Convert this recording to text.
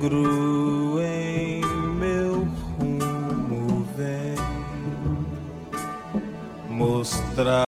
negro em meu rumo vem mostrar